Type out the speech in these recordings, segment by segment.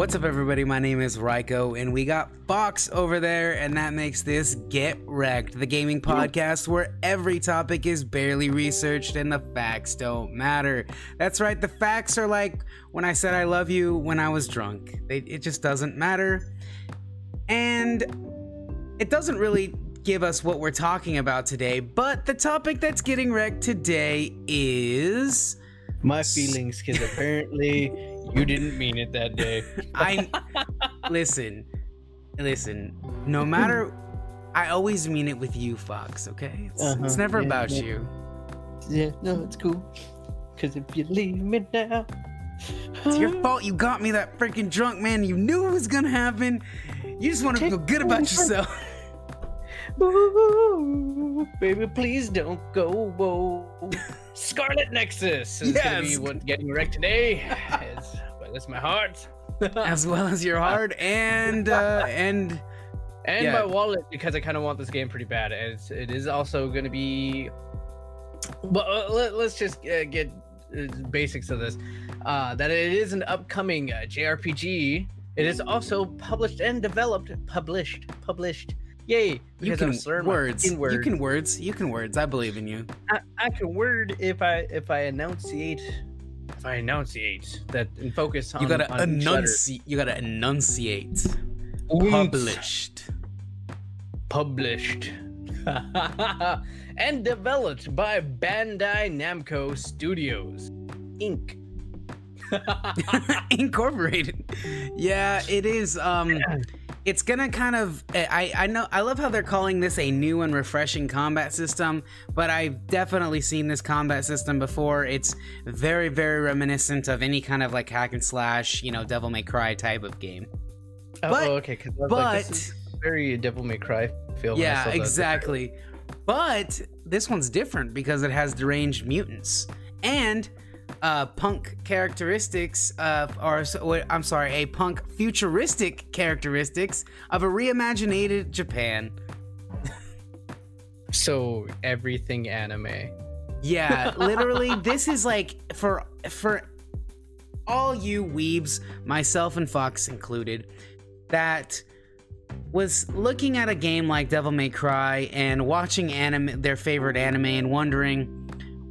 What's up, everybody? My name is Ryko, and we got Fox over there, and that makes this Get Wrecked, the gaming podcast where every topic is barely researched and the facts don't matter. That's right, the facts are like when I said I love you when I was drunk. They, it just doesn't matter. And it doesn't really give us what we're talking about today, but the topic that's getting wrecked today is. My feelings, because apparently you didn't mean it that day. I listen, listen. No matter, I always mean it with you, Fox. Okay, it's, Uh-huh, it's never yeah, about yeah. you. Yeah, no, it's cool. Because if you leave me now. It's your fault. You got me that freaking drunk, man. You knew it was gonna happen. You just want to feel good about yourself. Ooh, baby, please don't go. Whoa. Scarlet Nexus is gonna be Yes. what getting wrecked today. It's, well, that's my heart. as well as your heart and uh, and and Yeah. my wallet because I kind of want this game pretty bad. And it's, it is also going to be. But uh, let, us just uh, get uh, basics of this. Uh, that it is an upcoming uh, JRPG. It is also published and developed, published, published. Yay! you can my words. You can words. You can words. I believe in you. I, I can word if I if I enunciate. If I enunciate that and focus on You gotta on enunciate. You gotta enunciate. Oomph. Published. published and developed by Bandai Namco Studios Inc. incorporated yeah it is um it's gonna kind of i i know i love how they're calling this a new and refreshing combat system but i've definitely seen this combat system before. It's very very reminiscent of any kind of like hack and slash you know devil may cry type of game. Oh, But- oh, okay, because but like, very Devil May Cry feel. yeah exactly. But this one's different because it has deranged mutants. And uh, punk characteristics of, or I'm sorry, a punk futuristic characteristics of a reimaginated Japan. So everything anime. Yeah, literally, this is like for for all you weebs, myself and Fox included, that was looking at a game like Devil May Cry and watching anime, their favorite anime, and wondering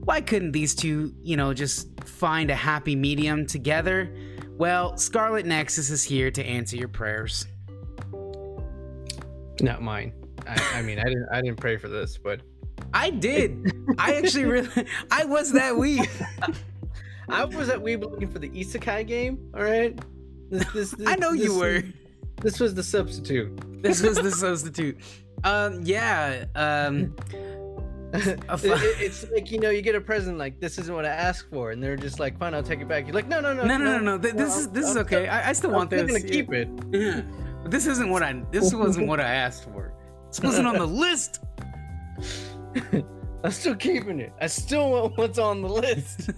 why couldn't these two, you know, just find a happy medium together? Well, Scarlet Nexus is here to answer your prayers. Not mine. I, I mean, I didn't. I didn't pray for this, but I did. I actually really, I was that weeb. I was at Weeb looking for the Isekai game. All right. This, this, this, I know you were. This was the substitute. This was the substitute. Um, yeah. Um, It- it- it's like you know you get a present like this isn't what I asked for and they're just like fine I'll take it back you're like no no no no, no, no, no. th- This is this is I'm okay. still- I, I still I'm want this. gonna keep it Yeah. But this isn't what I. This wasn't what I asked for. This wasn't on the list. I'm still keeping it I still want what's on the list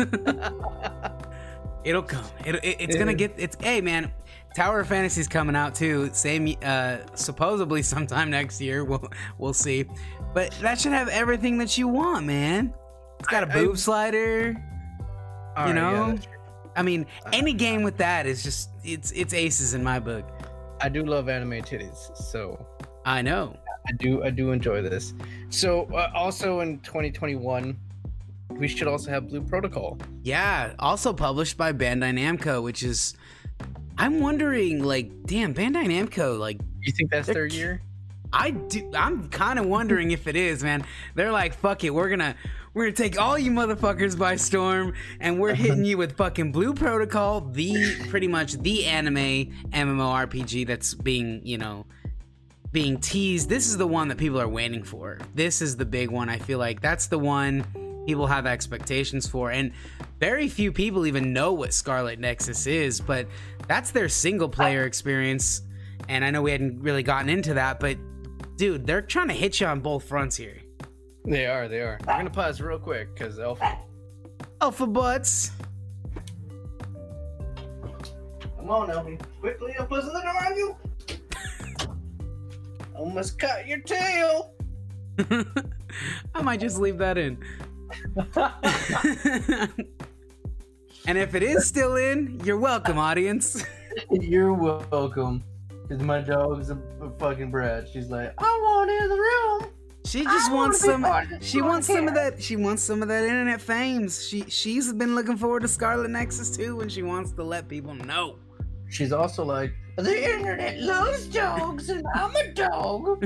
It'll come. It, it, it's gonna get. It's. Hey, man. Tower of Fantasy's coming out too. Same. Uh, supposedly sometime next year. We'll we'll see. But that should have everything that you want, man. It's got a I- I- boob slider. You right, yeah, know? that's. I mean, any game with that is just. It's it's aces in my book. I do love anime titties so I know. I do I do enjoy this so uh, also in 2021 we should also have Blue Protocol Yeah, also published by Bandai Namco, which is I'm wondering like damn Bandai Namco like you think that's their year I do I'm kind of wondering if it is, man. They're like fuck it, we're going to we're going to take all you motherfuckers by storm and we're hitting you with fucking Blue Protocol, the pretty much the anime MMORPG that's being, you know, being teased. This is the one that people are waiting for. This is the big one. I feel like that's the one people have expectations for. And very few people even know what Scarlet Nexus is, but that's their single player experience. And I know we hadn't really gotten into that, but dude, they're trying to hit you on both fronts here. they are they are I'm gonna pause real quick because Alpha Alpha butts. Come on, Elfie. Quickly, I'm closing the door on you. Almost cut your tail. I might just leave that in. and if it is still in, you're welcome, audience. You're welcome. Because my dog's a, a fucking brat. She's like, I want in the room. She just I wants some. of She wants some of that. She wants some of that internet fame. She she's been looking forward to Scarlet Nexus too, and she wants to let people know. She's also like, the internet loves dogs, and I'm a dog.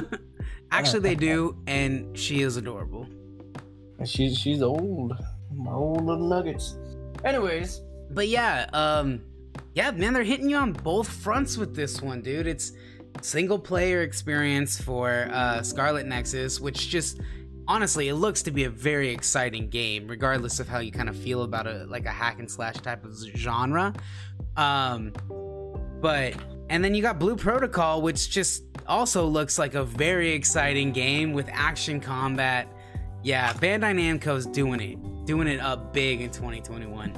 Actually, they do, and she is adorable. She's she's old. My old little nuggets. Anyways, But yeah, um, yeah, man, they're hitting you on both fronts with this one, dude. It's single player experience for uh, Scarlet Nexus, which just honestly, it looks to be a very exciting game, regardless of how you kind of feel about a like a hack and slash type of genre. Um, but and then you got Blue Protocol, which just also looks like a very exciting game with action combat. Yeah, Bandai Namco's doing it, doing it up big in 2021.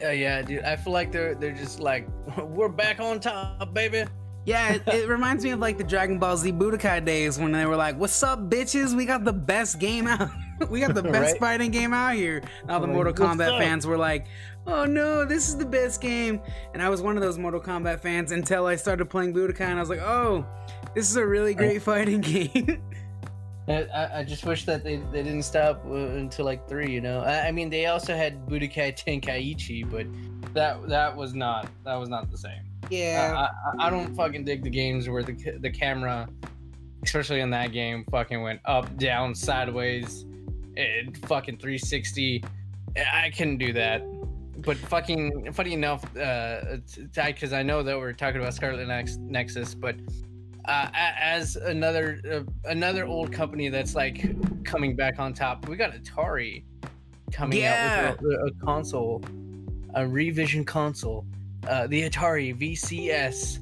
Yeah, yeah, dude. I feel like they're they're just like we're back on top, baby. Yeah, it, it reminds me of like the Dragon Ball Z Budokai days when they were like, "What's up, bitches? We got the best game out. we got the best Right. fighting game out here." Now the Like, Mortal Kombat fans were like, "Oh no, this is the best game." And I was one of those Mortal Kombat fans until I started playing Budokai, and I was like, "Oh, this is a really great fighting game." I, I- just wish that they, they didn't stop uh, until like three. You know, I, I mean they also had Budokai Tenkaichi, but that that was not that was not the same. yeah, I, I, I don't fucking dig the games where the the camera, especially in that game, fucking went up, down, sideways, it fucking 360. I couldn't do that. But fucking funny enough, uh, because I know that we're talking about Scarlet Nex- Nexus, but uh, as another uh, another old company that's like coming back on top, we got Atari coming out with a, a console, a revision console. Uh, the Atari VCS,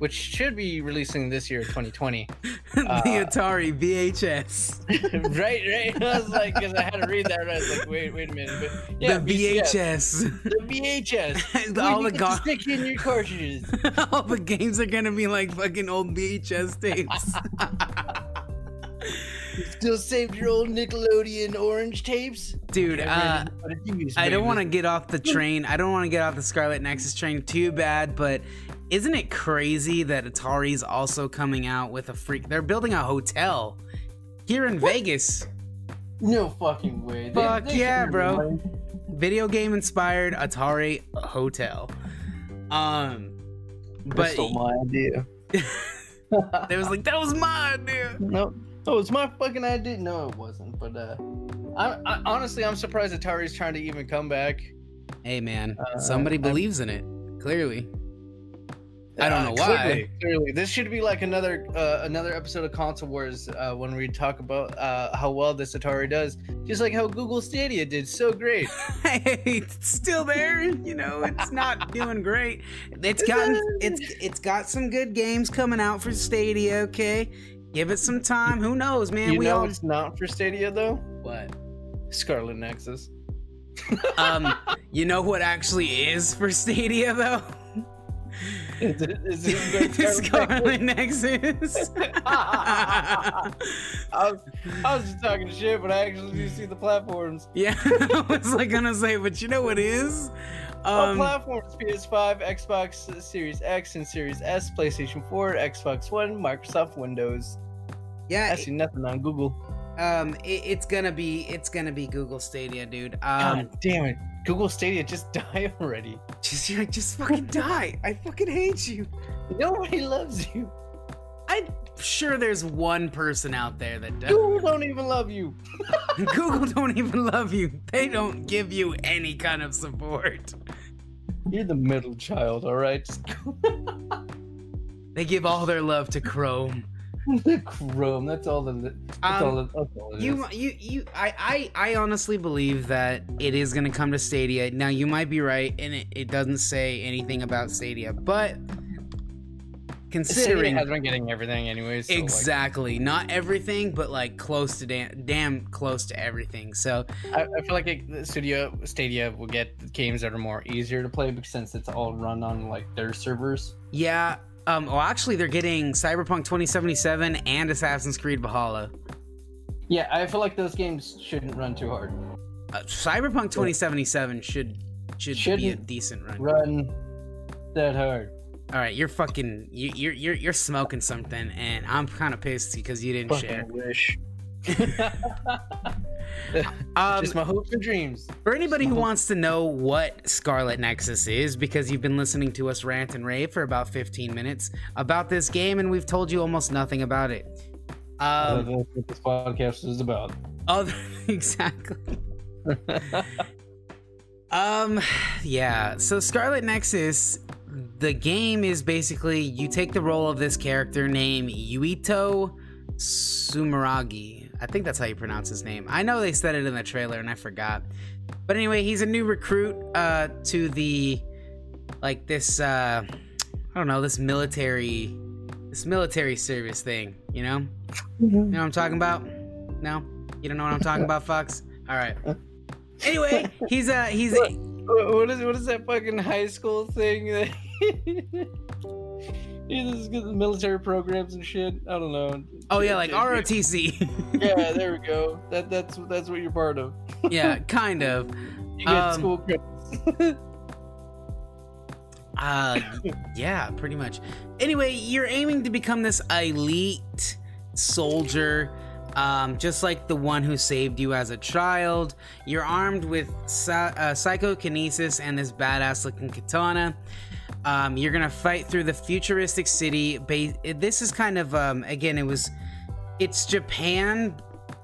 which should be releasing this year, 2020. the uh, Atari VHS, right, right. I was like, because I had to read that, and I was like, wait, wait a minute. But yeah, the VHS. the VHS. All the go- stick in your cartridges. All the games are gonna be like fucking old VHS tapes. You still saved your old Nickelodeon orange tapes, Dude, uh, ready for the use, I don't want to get off the train. I don't want to get off the Scarlet Nexus train too bad, but isn't it crazy that Atari's also coming out with a freak? They're building a hotel here in Vegas. no fucking way. Fuck they yeah, bro. Video game inspired Atari hotel. Um, They but stole my idea. they was like, that was my idea. No, oh, it's my fucking idea. No, it wasn't. But uh, I, I honestly, I'm surprised Atari's trying to even come back. Hey man, Uh, somebody I'm- believes in it. Clearly. I don't Uh, know why. Clearly, clearly. this should be like another uh, another episode of Console Wars uh, when we talk about uh, how well this Atari does, just like how Google Stadia did so great. hey, it's still there. You know, it's not doing great. It's gotten it's it's got some good games coming out for Stadia. Okay, give it some time. Who knows, man? you we know all it's not for Stadia though. what? Scarlet Nexus. Um, you know what actually is for Stadia though? Is it, is it going Scarlet Nexus. I, was, I was just talking shit, but I actually do see the platforms. yeah, I was like gonna say, but you know what is? All Um, platforms: PS5, Xbox Series X and Series S, PlayStation 4, Xbox One, Microsoft Windows. yeah, I see nothing on Google. Um, it, it's gonna be it's gonna be Google Stadia, dude. Um, God damn it! Google Stadia just die already. just like, just fucking die. I fucking hate you. Nobody loves you. I'm sure there's one person out there that does. Google don't even love you. Google don't even love you. They don't give you any kind of support. You're the middle child, all right? They give all their love to Chrome. the Chrome. That's all the. That's Um, all. The, that's all it You, is. you, you. I, I, I honestly believe that it is gonna come to Stadia. Now you might be right, and it, it doesn't say anything about Stadia, but Stadia considering has been getting everything anyways. so, like, exactly not everything, but like close to damn, damn close to everything. So I, I feel like it, the Studio Stadia will get games that are more easier to play because since it's all run on like their servers. yeah. Um, well, actually, they're getting Cyberpunk 2077 and Assassin's Creed Valhalla. Yeah, I feel like those games shouldn't run too hard. Uh, Cyberpunk 2077 should should be a decent run. Run that hard. All right, you're fucking you, you're you're you're smoking something, and I'm kind of pissed because you didn't share. Fucking wish. Um, Just my hopes and dreams. For anybody who wants to know what Scarlet Nexus is, because you've been listening to us rant and rave for about 15 minutes about this game, and we've told you almost nothing about it. Um, that's what this podcast is about. other exactly. Um, yeah. So Scarlet Nexus, the game is basically you take the role of this character named Yuito Sumeragi. I think that's how you pronounce his name. I know they said it in the trailer and I forgot. But anyway, he's a new recruit uh to the like this uh I don't know, this military this military service thing, you know? You know what I'm talking about? No? You don't know what I'm talking about, Fox? All right. Anyway, he's uh he's What- what is what is that fucking high school thing that you just get the military programs and shit? I don't know. Oh yeah, like ROTC. Yeah, there we go. That that's that's what you're part of. yeah, kind of. You get Um, school credits. Uh yeah, pretty much. Anyway, you're aiming to become this elite soldier um, just like the one who saved you as a child. You're armed with psy- uh, psychokinesis and this badass looking katana. Um, you're gonna fight through the futuristic city. Ba- this is kind of um, again, it was, it's Japan,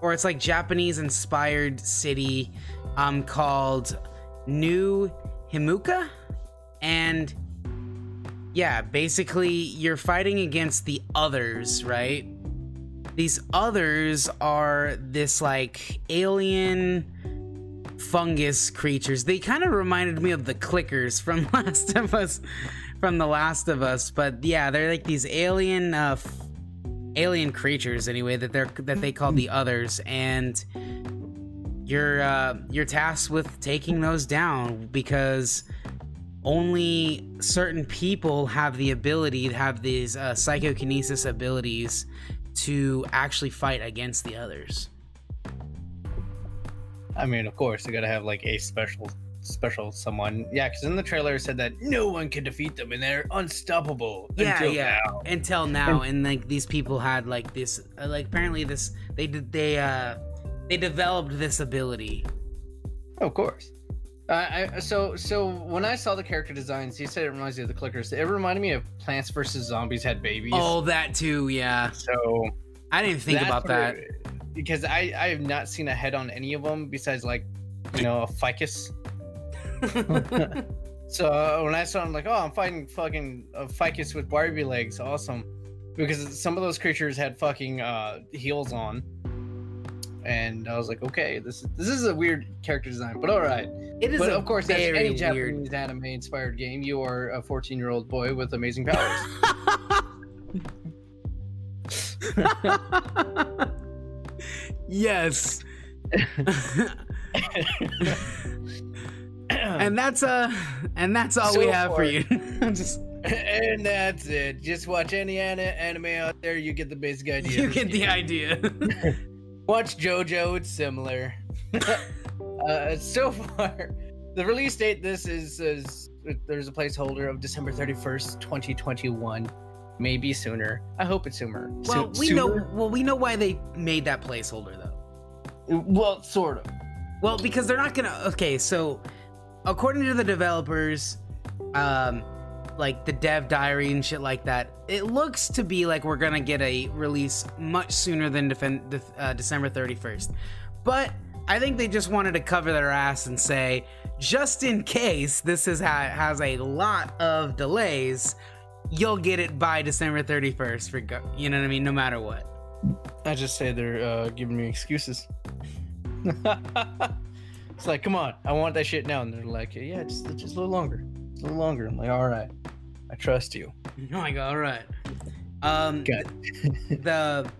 or it's like Japanese inspired city, um, called New Himuka, and yeah, basically you're fighting against the others, right? These others are this like alien fungus creatures. They kind of reminded me of the clickers from Last of Us from The Last of Us, but yeah, they're like these alien uh alien creatures anyway that they're that they call the others and you're uh you're tasked with taking those down because only certain people have the ability to have these uh, psychokinesis abilities to actually fight against the others. I mean, of course, you gotta have like a special special someone. Yeah, because in the trailer it said that no one can defeat them and they're unstoppable. Yeah, until yeah. now. Until now, and like these people had like this, uh, like apparently this they did they uh they developed this ability. Of course. Uh, I, so so when I saw the character designs, you said it reminds you of the clickers. It reminded me of Plants vs Zombies had babies. Oh, that too, yeah. so I didn't think about that. because I I have not seen a head on any of them besides like you know a ficus. So uh, when I saw, it, I'm like, oh, I'm fighting fucking a ficus with Barbie legs, awesome. Because some of those creatures had fucking uh, heels on, and I was like, okay, this is this is a weird character design, but all right. it is But a of course, as very any weird. Japanese anime inspired game, you are a 14 year old boy with amazing powers. yes. And that's uh and that's all we So have for you. Just and that's it. Just watch any anime out there, you get the basic idea. you get the idea. Watch JoJo, it's similar. uh, so far, the release date this is is there's a placeholder of December 31st, 2021. Maybe sooner. I hope it's sooner. well, Soo- we know well we know why they made that placeholder though. Well, sort of. Well, because they're not gonna. Okay, so according to the developers, um, like the dev diary and shit like that, it looks to be like we're gonna get a release much sooner than uh, December thirty first. But I think they just wanted to cover their ass and say, just in case this is ha- has a lot of delays, you'll get it by December thirty first. For go- you know what I mean, no matter what. I just say they're uh, giving me excuses. it's like, come on, I want that shit now, and they're like, yeah, just just a little longer, just a little longer. I'm like, all right, I trust you. Oh my god! All right. Um, God. the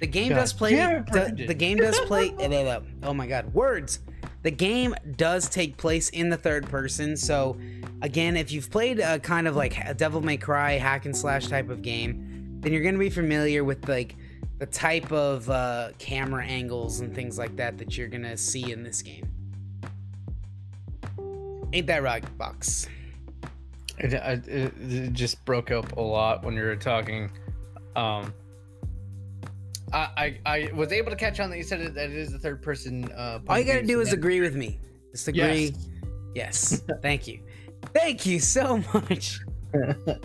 the game God does play it, the, the game does play oh my god words the game does take place in the third person so again if you've played a kind of like a devil may cry hack and slash type of game then you're going to be familiar with like the type of uh, camera angles and things like that that you're going to see in this game Ain't that right, Box? It, it, it just broke up a lot when you were talking. Um, I, I I was able to catch on that you said it, that it is the third person. Uh, All you gotta do is agree with me. Just agree. Yes. Yes. Thank you. Thank you so much.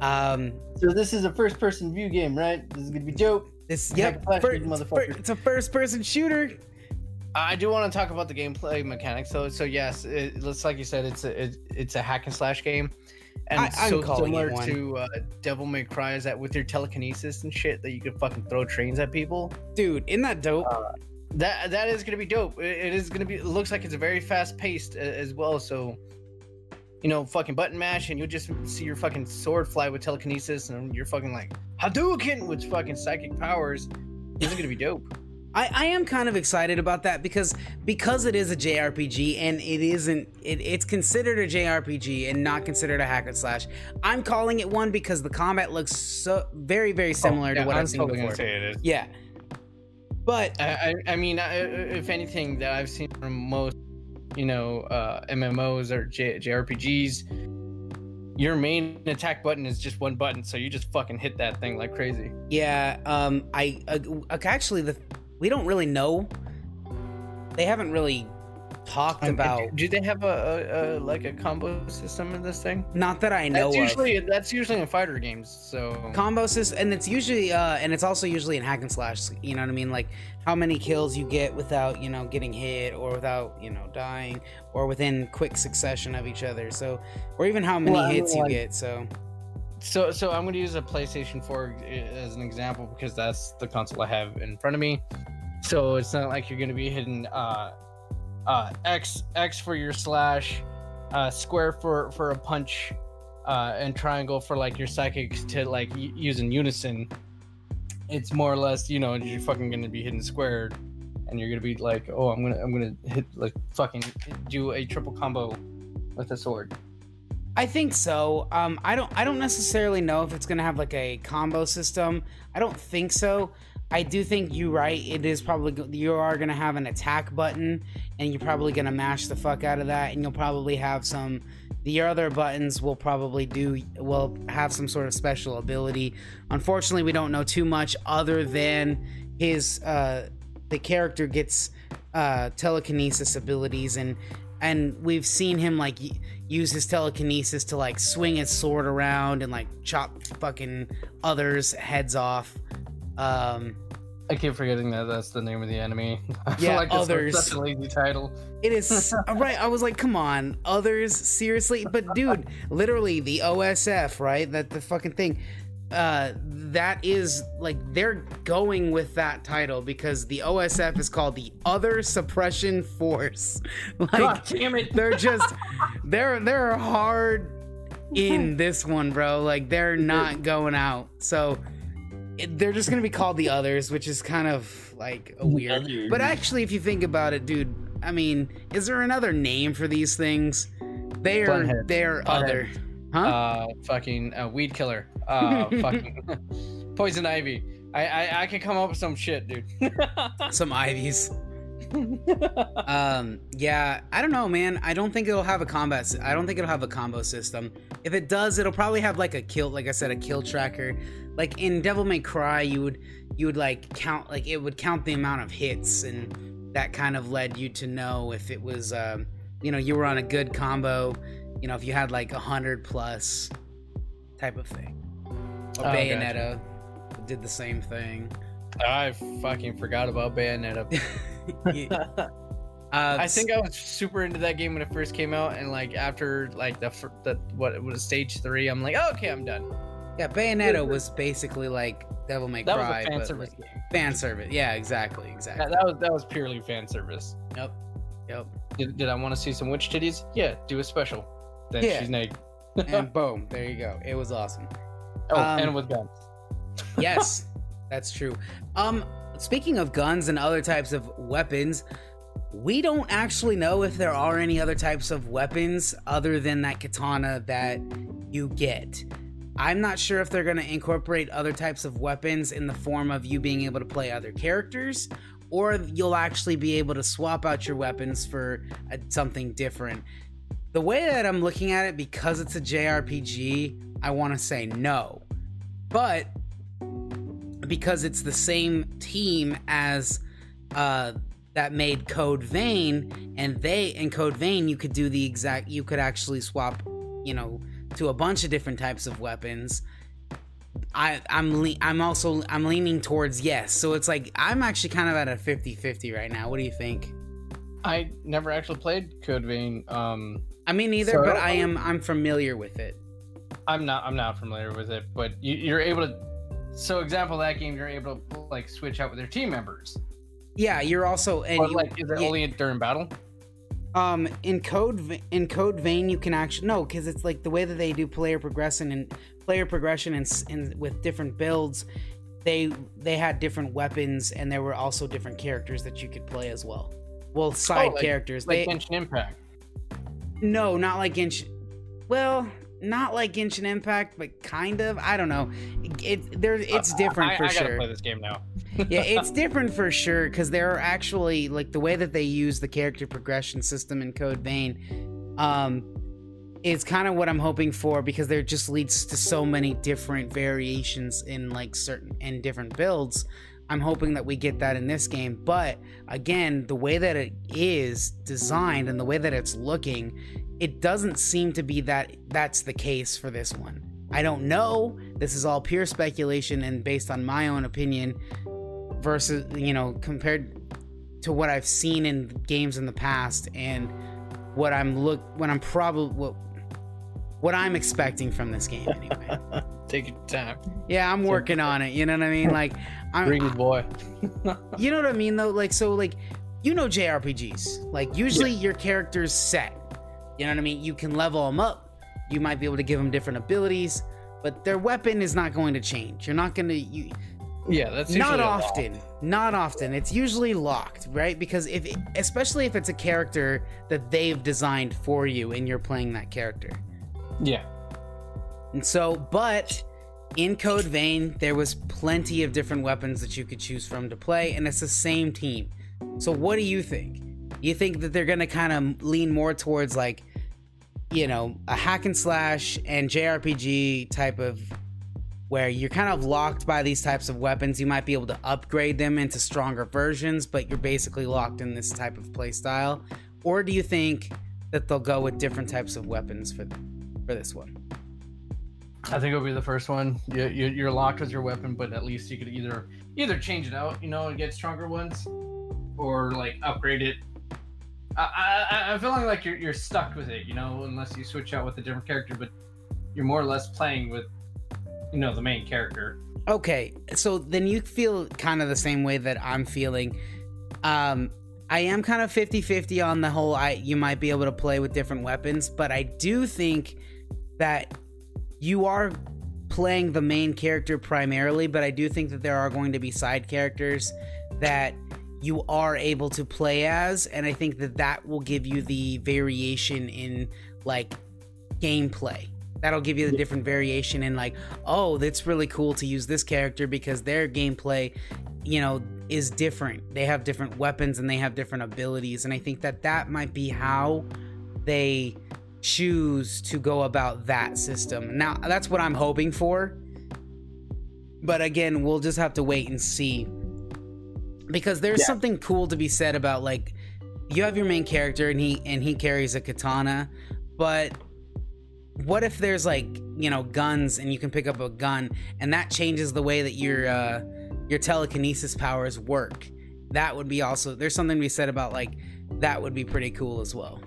Um, So this is a first-person view game, right? This is gonna be dope. this yep, and slash fir- these motherfuckers. it's a first-person shooter. I do want to talk about the gameplay mechanics, though. So yes, it looks like you said it's a it, it's a hack and slash game, and I- it's so similar to uh, Devil May Cry is that with your telekinesis and shit that you can fucking throw trains at people. Dude, isn't that dope? That that is gonna be dope. It, it is gonna be. It looks like it's a very fast paced as well. So, you know, fucking button mash, and you'll just see your fucking sword fly with telekinesis, and you're fucking like Hadouken with fucking psychic powers. This is gonna be dope. I, I am kind of excited about that because because it is a JRPG and it isn't it, it's considered a JRPG and not considered a hack and slash. I'm calling it one because the combat looks so very very similar Oh, to what I'm I've seen totally before. say it is. Yeah, but I, I, I mean, I, if anything that I've seen from most, you know, uh, MMOs or J, JRPGs, your main attack button is just one button, so you just fucking hit that thing like crazy. yeah, um, I uh, actually the we don't really know. They haven't really talked about. do they have a, a, a like a combo system in this thing? Not that I know That's of. usually that's usually in fighter games. So combo system and it's usually uh and it's also usually in hack and slash you know what i mean like how many kills you get without you know getting hit or without you know dying or within quick succession of each other so or even how many Well, I mean, hits you get so so so I'm gonna use a PlayStation 4 as an example because that's the console I have in front of me. So it's not like you're gonna be hitting uh, uh, X X for your slash, uh, square for for a punch, uh, and triangle for like your psychics to like y- use in unison. It's more or less you know you're fucking gonna be hitting square, and you're gonna be like oh I'm gonna I'm gonna hit like fucking do a triple combo with a sword. I think so. Um i don't i don't necessarily know if it's gonna have like a combo system. I don't think so. I do think you're right. It is probably you are gonna have an attack button and you're probably gonna mash the fuck out of that and you'll probably have some the other buttons will probably do will have some sort of special ability. Unfortunately we don't know too much other than his uh the character gets uh telekinesis abilities and and we've seen him like use his telekinesis to like swing his sword around and like chop fucking others heads off um I keep forgetting that that's the name of the enemy. I Yeah, like that's others. such a lazy title. It is right. I was like, come on, others, seriously. But dude, literally the OSF, right? That the fucking thing. Uh, that is like they're going with that title because the OSF is called the Other Suppression Force. Like damn it! they're just they're they're hard in this one, bro. Like they're not going out. So it, they're just gonna be called the others, which is kind of like a weird. Others. But actually, if you think about it, dude, I mean, is there another name for these things? They are they're other, huh? Uh, fucking uh, weed killer. Uh, fucking poison ivy. I, I I can come up with some shit, dude. Some ivies. Um, yeah, I don't know, man. I don't think it'll have a combat. s- I don't think it'll have a combo system. If it does, it'll probably have like a kill, like I said, a kill tracker. Like in Devil May Cry, you would you would like count, like it would count the amount of hits, and that kind of led you to know if it was, um, you know, you were on a good combo. You know, if you had like a hundred plus type of thing. Or Oh, gotcha. Bayonetta did the same thing. I fucking forgot about Bayonetta. Yeah. Uh, I think I was super into that game when it first came out, and like after like the the what it was stage three, I'm like, oh, okay, I'm done. Yeah, Bayonetta was basically like Devil May That Cry, was a fan but service like, game. fan service. Yeah, exactly, exactly. That, that was that was purely fan service. Yep, yep. Did, did I want to see some witch titties? Yeah, do a special. Then Yeah. she's naked. And boom, there you go. It was awesome. Oh, Um, and with guns. Yes, that's true. Um, speaking of guns and other types of weapons, we don't actually know if there are any other types of weapons other than that katana that you get. I'm not sure if they're going to incorporate other types of weapons in the form of you being able to play other characters, or you'll actually be able to swap out your weapons for a, something different. The way that I'm looking at it, because it's a JRPG, I want to say no. But because it's the same team as uh, that made Code Vein, and they in Code Vein, you could do the exact, you could actually swap, you know, to a bunch of different types of weapons. I I'm le- I'm also I'm leaning towards yes. So it's like I'm actually kind of at a 50-50 right now. What do you think? I never actually played Code Vein. Um, I mean neither, So- but I am I'm familiar with it. I'm not I'm not familiar with it, but you, you're able to. So, example that game, you're able to like switch out with your team members. Yeah, you're also and But you- like, is it yeah, only during battle? um in code in code vein you can actually no because it's like the way that they do player progression and player progression and, and with different builds they they had different weapons and there were also different characters that you could play as well well side Oh, like- characters Like they Genshin Impact. No not like Genshin well not like Genshin Impact but kind of I don't know it there it's different I, for I gotta sure play this game now. yeah, it's different for sure because there are actually like the way that they use the character progression system in Code Vein, um, is kind of what I'm hoping for because there just leads to so many different variations in like certain and different builds. I'm hoping that we get that in this game, but again, the way that it is designed and the way that it's looking, it doesn't seem to be that that's the case for this one. I don't know. This is all pure speculation and based on my own opinion versus you know compared to what I've seen in games in the past and what I'm look what I'm probably what what I'm expecting from this game anyway. Take your time. yeah, I'm working on it. You know what I mean? Like I'm Bring it, boy. you know what I mean though? Like so like you know JRPGs. Like usually your character's set. You know what I mean? You can level them up. You might be able to give them different abilities, but their weapon is not going to change. You're not going to you Yeah, that's not usually a often not often it's usually locked right because if especially if it's a character that they've designed for you and you're playing that character Yeah. And so but in code vein there was plenty of different weapons that you could choose from to play and it's the same team so what do you think you think that they're gonna kind of lean more towards like you know a hack and slash and jrpg type of where you're kind of locked by these types of weapons. You might be able to upgrade them into stronger versions, but you're basically locked in this type of play style. Or do you think that they'll go with different types of weapons for for this one? I think it'll be the first one. You, you, you're locked with your weapon, but at least you could either either change it out, you know, and get stronger ones, or like upgrade it. I, I I'm feeling like you're you're stuck with it, you know, unless you switch out with a different character. But you're more or less playing with, you know, the main character. Okay, so then you feel kind of the same way that I'm feeling. Um, I am kind of 50-50 on the whole I you might be able to play with different weapons, but I do think that you are playing the main character primarily, but I do think that there are going to be side characters that you are able to play as and I think that that will give you the variation in like gameplay. That'll give you the different variation in like, oh, that's really cool to use this character because their gameplay, you know, is different. They have different weapons and they have different abilities and I think that that might be how they choose to go about that system. Now, that's what I'm hoping for. But again, we'll just have to wait and see. Because there's Yeah. something cool to be said about like you have your main character and he and he carries a katana, but what if there's like, you know, guns and you can pick up a gun and that changes the way that your uh your telekinesis powers work. That would be also there's something to be said about like that would be pretty cool as well.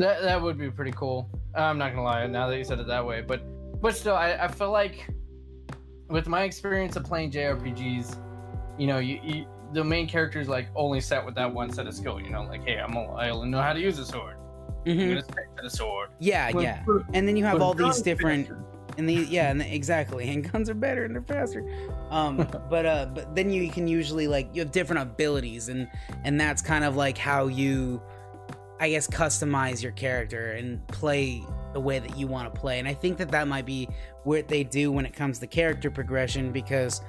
That that would be pretty cool. I'm not gonna lie. Now that you said it that way, but but still, I, I feel like with my experience of playing JRPGs, you know, you, you the main character is like only set with that one set of skill. You know, like hey, I'm a, I only know how to use a sword. I'm Mhm. gonna stick to the sword. Yeah, But- yeah. but- And then you have all these different faster. and the yeah, and the, exactly. And guns are better and they're faster. Um, but uh, but then you can usually like you have different abilities, and and that's kind of like how you, I guess, customize your character and play the way that you want to play. And I think that that might be what they do when it comes to character progression, because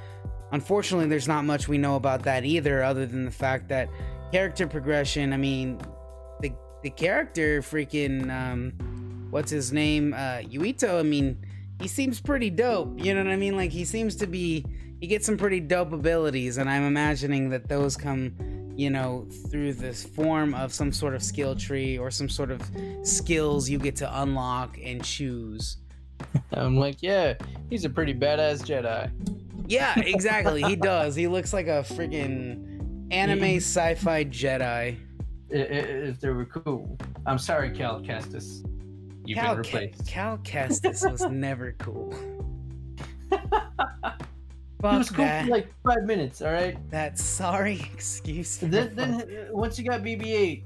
unfortunately, there's not much we know about that either, other than the fact that character progression. I mean, the the character freaking um what's his name, uh, Yuito. I mean, he seems pretty dope. You know what I mean? Like he seems to be, he gets some pretty dope abilities, and I'm imagining that those come, you know, through this form of some sort of skill tree or some sort of skills you get to unlock and choose. I'm like, yeah, he's a pretty badass Jedi. Yeah, exactly. he does. He looks like a freaking anime sci-fi Jedi. If they were cool. I'm sorry, Cal Kestis. You've Cal, been replaced. Cal Kestis was never cool. Fuck was cool that. for like five minutes, all right? that sorry excuse. Then, then uh, once you got BB-8,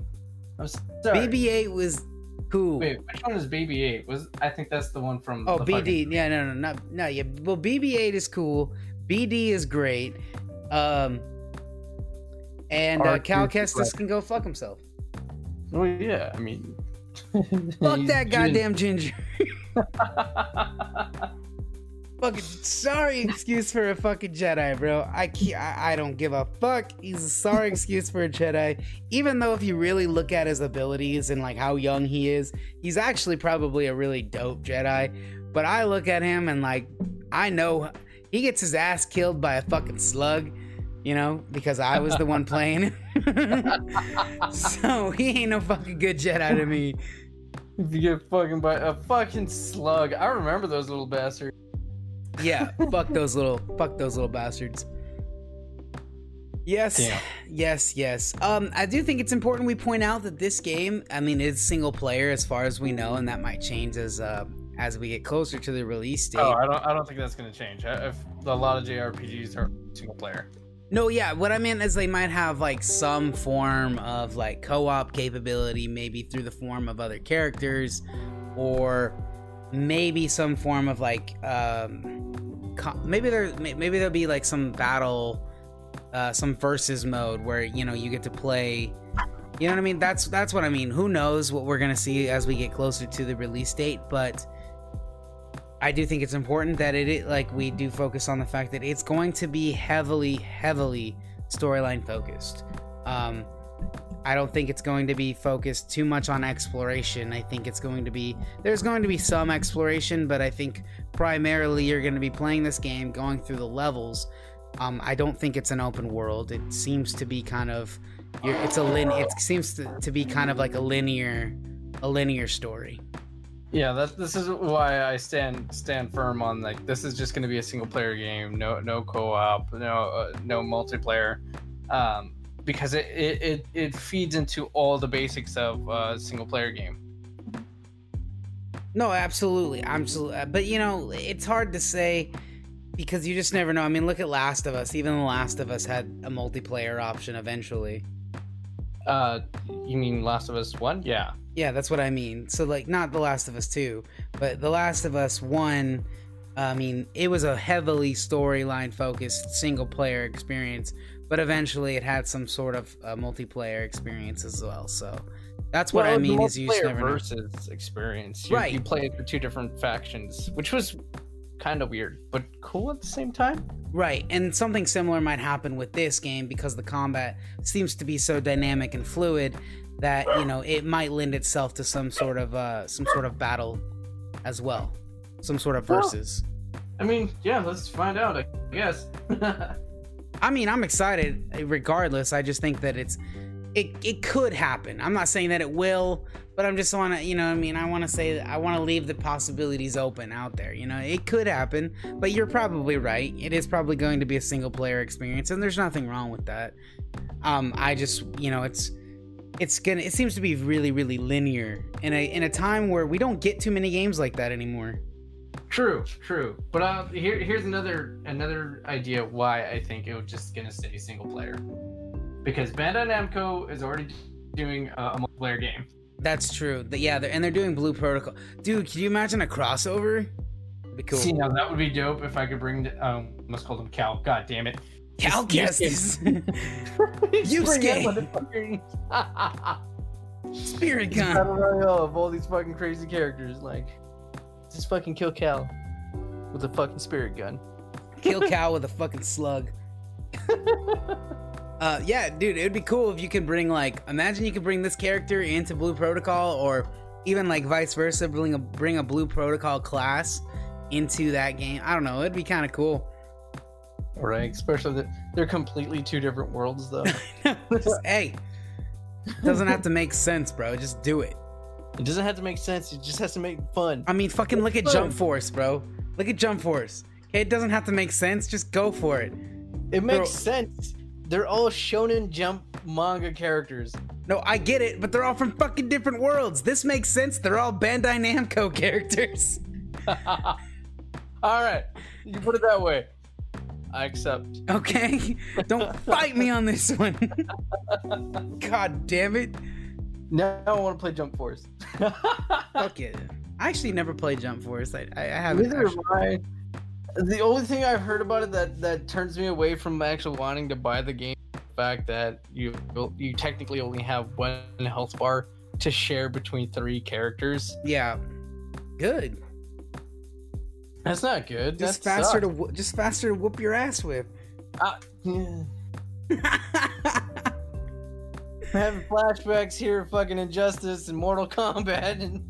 I'm sorry. BB-8 was cool. Wait, which one is BB-8? Was I think that's the one from? oh, BD. Yeah, no, no, not no. Yeah, well, BB-8 is cool. BD is great. Um, and uh, Cal is Kestis can go fuck himself. Oh yeah, I mean. Fuck that goddamn ginger. fucking sorry excuse for a fucking Jedi, bro. I can't, I, I don't give a fuck. He's a sorry excuse for a Jedi. Even though if you really look at his abilities and like how young he is, he's actually probably a really dope Jedi. But I look at him and like I know he gets his ass killed by a fucking slug. You know, because I was the one playing. so he ain't no fucking good Jedi to me. if you get fucking by a fucking slug, I remember those little bastards. Yeah, fuck those little fuck those little bastards. Yes, Damn. yes, yes. Um, I do think it's important we point out that this game, I mean, is single player as far as we know, and that might change as uh as we get closer to the release date. Oh, I don't. I don't think that's gonna change. If a lot of JRPGs are single player. No, yeah, what I meant is they might have like some form of like co-op capability, maybe through the form of other characters, or maybe some form of like um, co- maybe there maybe there'll be like some battle, uh, some versus mode where you know you get to play. You know what I mean? That's that's what I mean. Who knows what we're gonna see as we get closer to the release date, but. I do think it's important that it, like we do focus on the fact that it's going to be heavily, heavily storyline focused. Um, I don't think it's going to be focused too much on exploration. I think it's going to be there's going to be some exploration, but I think primarily you're going to be playing this game, going through the levels. Um, I don't think it's an open world. It seems to be kind of it's a lin. It seems to, to be kind of like a linear, a linear story. Yeah, that this is why I stand stand firm on like this is just going to be a single player game, no no co-op, no uh, no multiplayer, um, because it, it it it feeds into all the basics of a single player game. No, absolutely, absolutely. But you know, it's hard to say because you just never know. I mean, look at Last of Us. Even The Last of Us had a multiplayer option eventually. Uh, you mean Last of Us One? Yeah. Yeah, that's what I mean. So like, not The Last of Us Two, but The Last of Us One. I mean, it was a heavily storyline focused single player experience, but eventually it had some sort of uh, multiplayer experience as well. So that's what I mean is you just never know. versus experience. You, Right. You play it for two different factions, which was kind of weird, but cool at the same time. Right, and something similar might happen with this game because the combat seems to be so dynamic and fluid that you know it might lend itself to some sort of uh, some sort of battle as well, some sort of Well- versus. I mean, yeah, let's find out. I guess. I mean, I'm excited regardless. I just think that it's it it could happen. I'm not saying that it will, but I'm just want to, you know, I mean, I want to say I want to leave the possibilities open out there. You know, it could happen, but you're probably right. It is probably going to be a single player experience, and there's nothing wrong with that. Um, I just, you know, it's it's gonna it seems to be really really linear in a in a time where we don't get too many games like that anymore. True, true. But uh, here, here's another another idea why I think it was just gonna stay single player, because Bandai Namco is already doing a, a multiplayer game. That's true. The- yeah, they're, and they're doing Blue Protocol. Dude, can you imagine a crossover? That'd be cool. See, now that would be dope if I could bring. the- Um, let's call him Cal. God damn it. Cal Just- Kestis. Just bring that Yusuke. motherfucker. Spirit gun. battle royale of all these fucking crazy characters. Like, just fucking kill Cal with a fucking spirit gun. Kill Cal with a fucking slug. Uh, yeah, dude, it'd be cool if you could bring like, imagine you could bring this character into Blue Protocol, or even like vice versa, bring a bring a blue protocol class into that game. I don't know. It'd be kind of cool. Right, especially that they're completely two different worlds, though. Just, hey, doesn't have to make sense, bro. Just do it. It doesn't have to make sense. It just has to make fun. I mean, fucking look at Jump Force, bro. Look at Jump Force. Okay, it doesn't have to make sense. Just go for it. It makes Bro. sense. They're all Shonen Jump manga characters. No, I get it, but they're all from fucking different worlds. This makes sense. They're all Bandai Namco characters. all right, you put it that way. I accept. Okay? Don't fight me on this one. God damn it. Now I want to play Jump Force. Fuck it. I actually never played Jump Force. I, I, I haven't. Neither actually- I. The only thing I've heard about it that that turns me away from actually wanting to buy the game, is the fact that you you technically only have one health bar to share between three characters. Yeah. Good. That's not good. Just That faster to sucks. wh- just faster to whoop your ass with. Uh, yeah. I'm having flashbacks here, fucking Injustice and Mortal Kombat, and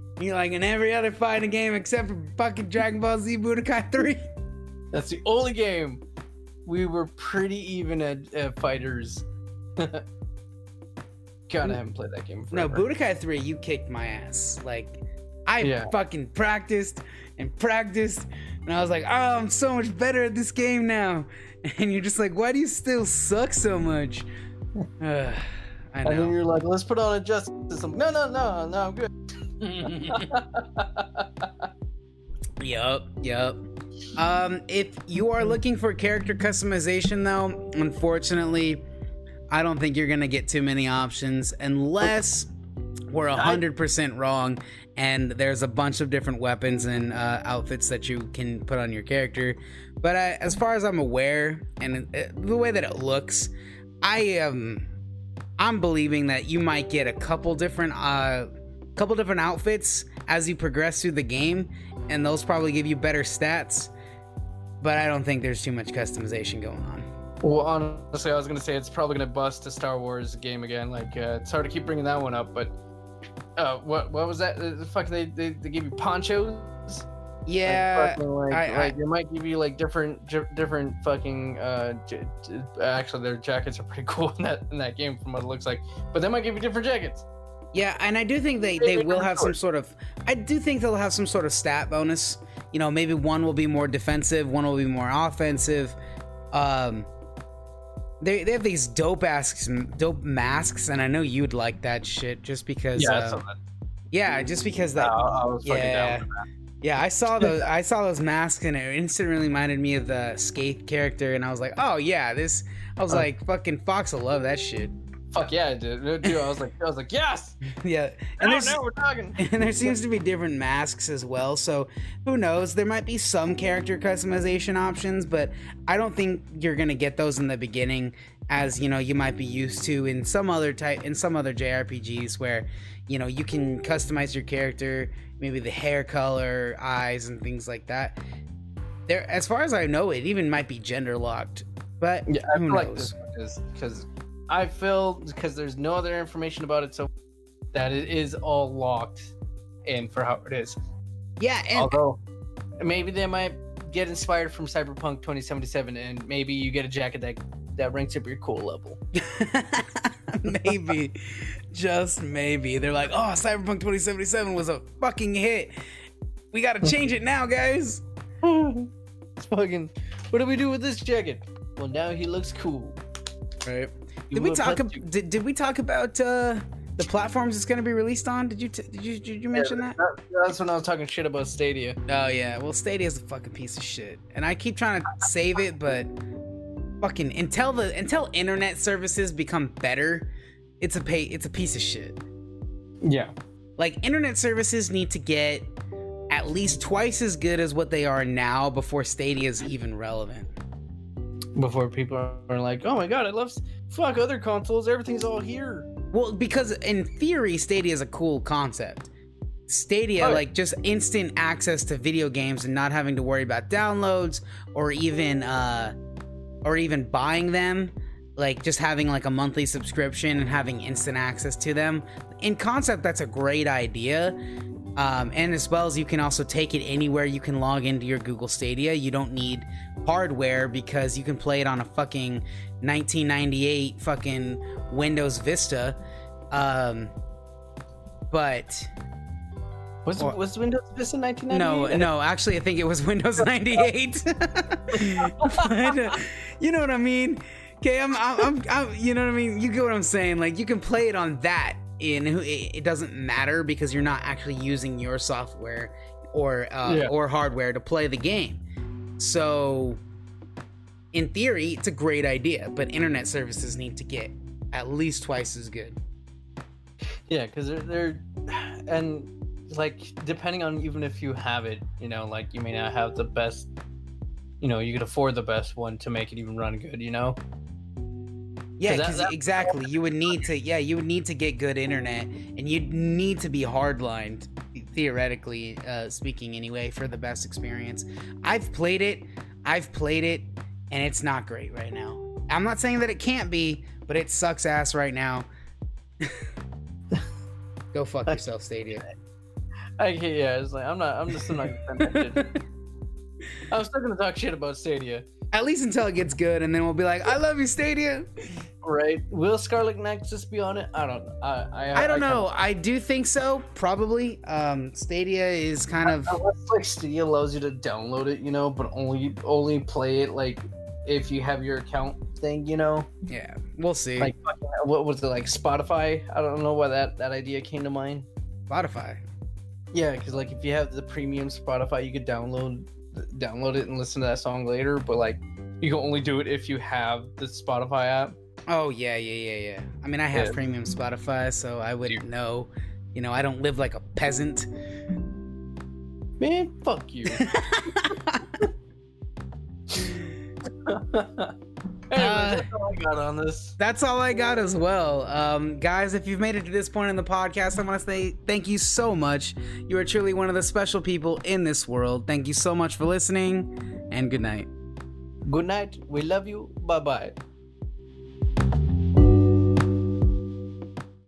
you like in every other fighting game except for fucking Dragon Ball Z Budokai 3. that's the only game we were pretty even at, at fighters. God, I haven't played that game. No, Forever. Budokai 3, you kicked my ass. Like, I Yeah. fucking practiced and practiced, and I was like, oh, I'm so much better at this game now. And you're just like, why do you still suck so much? I And then you're like, let's put on Injustice. I'm, no, no, no, no, I'm good. Yup, yup. Um, if you are looking for character customization, though, unfortunately, I don't think you're gonna get too many options unless we're hundred percent wrong and there's a bunch of different weapons and uh, outfits that you can put on your character. But I, as far as I'm aware, and uh, the way that it looks, I am, I'm believing that you might get a couple different, uh, couple different outfits as you progress through the game, and those probably give you better stats. But I don't think there's too much customization going on. Well, honestly, I was gonna say it's probably gonna bust a Star Wars game again. Like, uh, it's hard to keep bringing that one up, but uh, what what was that? Uh, The fuck, they, they they give you ponchos. Yeah, like, fucking, like, I- I- like, they might give you like different j- different fucking. Uh, j- j- actually, their jackets are pretty cool in that in that game from what it looks like. But they might give you different jackets. Yeah, and I do think they, they will have some sort. of. I do think they'll have some sort of stat bonus. You know, maybe one will be more defensive, one will be more offensive. Um, they they have these dope asks, dope masks, and I know you'd like that shit just because. Yeah, uh, yeah, just because that. I, I was fucking yeah. Down with that. Yeah, I saw those. I saw those masks, and it instantly reminded me of the Skaith character, and I was like, oh yeah, this. I was Uh. like, fucking Fox will love that shit. Fuck yeah, dude. dude. I was like, I was like, yes. yeah, and now, now we're talking. and there seems to be different masks as well so who knows there might be some character customization options but i don't think you're gonna get those in the beginning as you know you might be used to in some other type in some other jrpgs where you know you can customize your character maybe the hair color eyes and things like that there as far as i know it even might be gender locked but Yeah, I feel like knows this is because I feel because there's no other information about it, so that it is all locked in for how it is. yeah and Although maybe they might get inspired from Cyberpunk 2077, and maybe you get a jacket that that ranks up your cool level. maybe, just maybe. They're like, oh, Cyberpunk 2077 was a fucking hit. We gotta change it now, guys. it's fucking. What do we do with this jacket? Well, now he looks cool. Right. You Did we talk? Ab- did, did we talk about uh, the platforms it's gonna be released on? Did you t- did you did you mention that? That- That's when I was talking shit about Stadia. Oh yeah. Well, Stadia's a fucking piece of shit, and I keep trying to save it, but fucking until the until internet services become better, it's a pay it's a piece of shit. Yeah. like internet services need to get at least twice as good as what they are now before Stadia is even relevant. Before people are like, oh my god, I love fuck other consoles. Everything's all here. Well, because in theory, Stadia is a cool concept. Stadia, Oh, like just instant access to video games and not having to worry about downloads or even uh or even buying them. like just having like a monthly subscription and having instant access to them. In concept, that's a great idea. Um, and as well as you can also take it anywhere you can log into your Google Stadia. You don't need hardware because you can play it on a fucking 1998 fucking Windows Vista. Um, but Was Or- was Windows Vista no, 1998? no, no. actually, I think it was Windows 98. but, uh, you know what I mean? Okay, I'm, I'm, I'm, I'm, you know what I mean? You get what I'm saying? Like, you can play it on that, and it it doesn't matter because you're not actually using your software or uh, Yeah. or hardware to play the game. So, in theory, it's a great idea, but internet services need to get at least twice as good. Yeah, because they're, they're and like depending on even if you have it, you know, like you may not have the best, you know, you could afford the best one to make it even run good, you know. Yeah, that- that- exactly, you would need to. Yeah, you would need to get good internet, and you'd need to be hardlined, theoretically uh, speaking, anyway, for the best experience. I've played it, I've played it, and it's not great right now. I'm not saying that it can't be, but it sucks ass right now. Go fuck yourself, Stadia. I yeah, it's like I'm not. I'm just I'm not. I'm still gonna talk shit about Stadia, At least until it gets good, and then we'll be like, "I love you, Stadia." right? Will Scarlet Nexus be on it? I don't. I I, I don't kinda- know. I do think so, probably. Um, Stadia is kind of. Unless like Stadia allows you to download it, you know, but only only play it like if you have your account thing, you know. Yeah, we'll see. Like what was it like Spotify? I don't know why that that idea came to mind. Spotify. Yeah, because like if you have the premium Spotify, you could download download it and listen to that song later. But like you can only do it if you have the Spotify app. Oh yeah, yeah, yeah, yeah. I mean, I have Yeah. premium Spotify, so I wouldn't know. You know, I don't live like a peasant. Man, fuck you. Anyways, that's all I got on this. That's all I got as well. Um, guys, if you've made it to this point in the podcast, I want to say thank you so much. You are truly one of the special people in this world. Thank you so much for listening, and good night. Good night. We love you. Bye bye.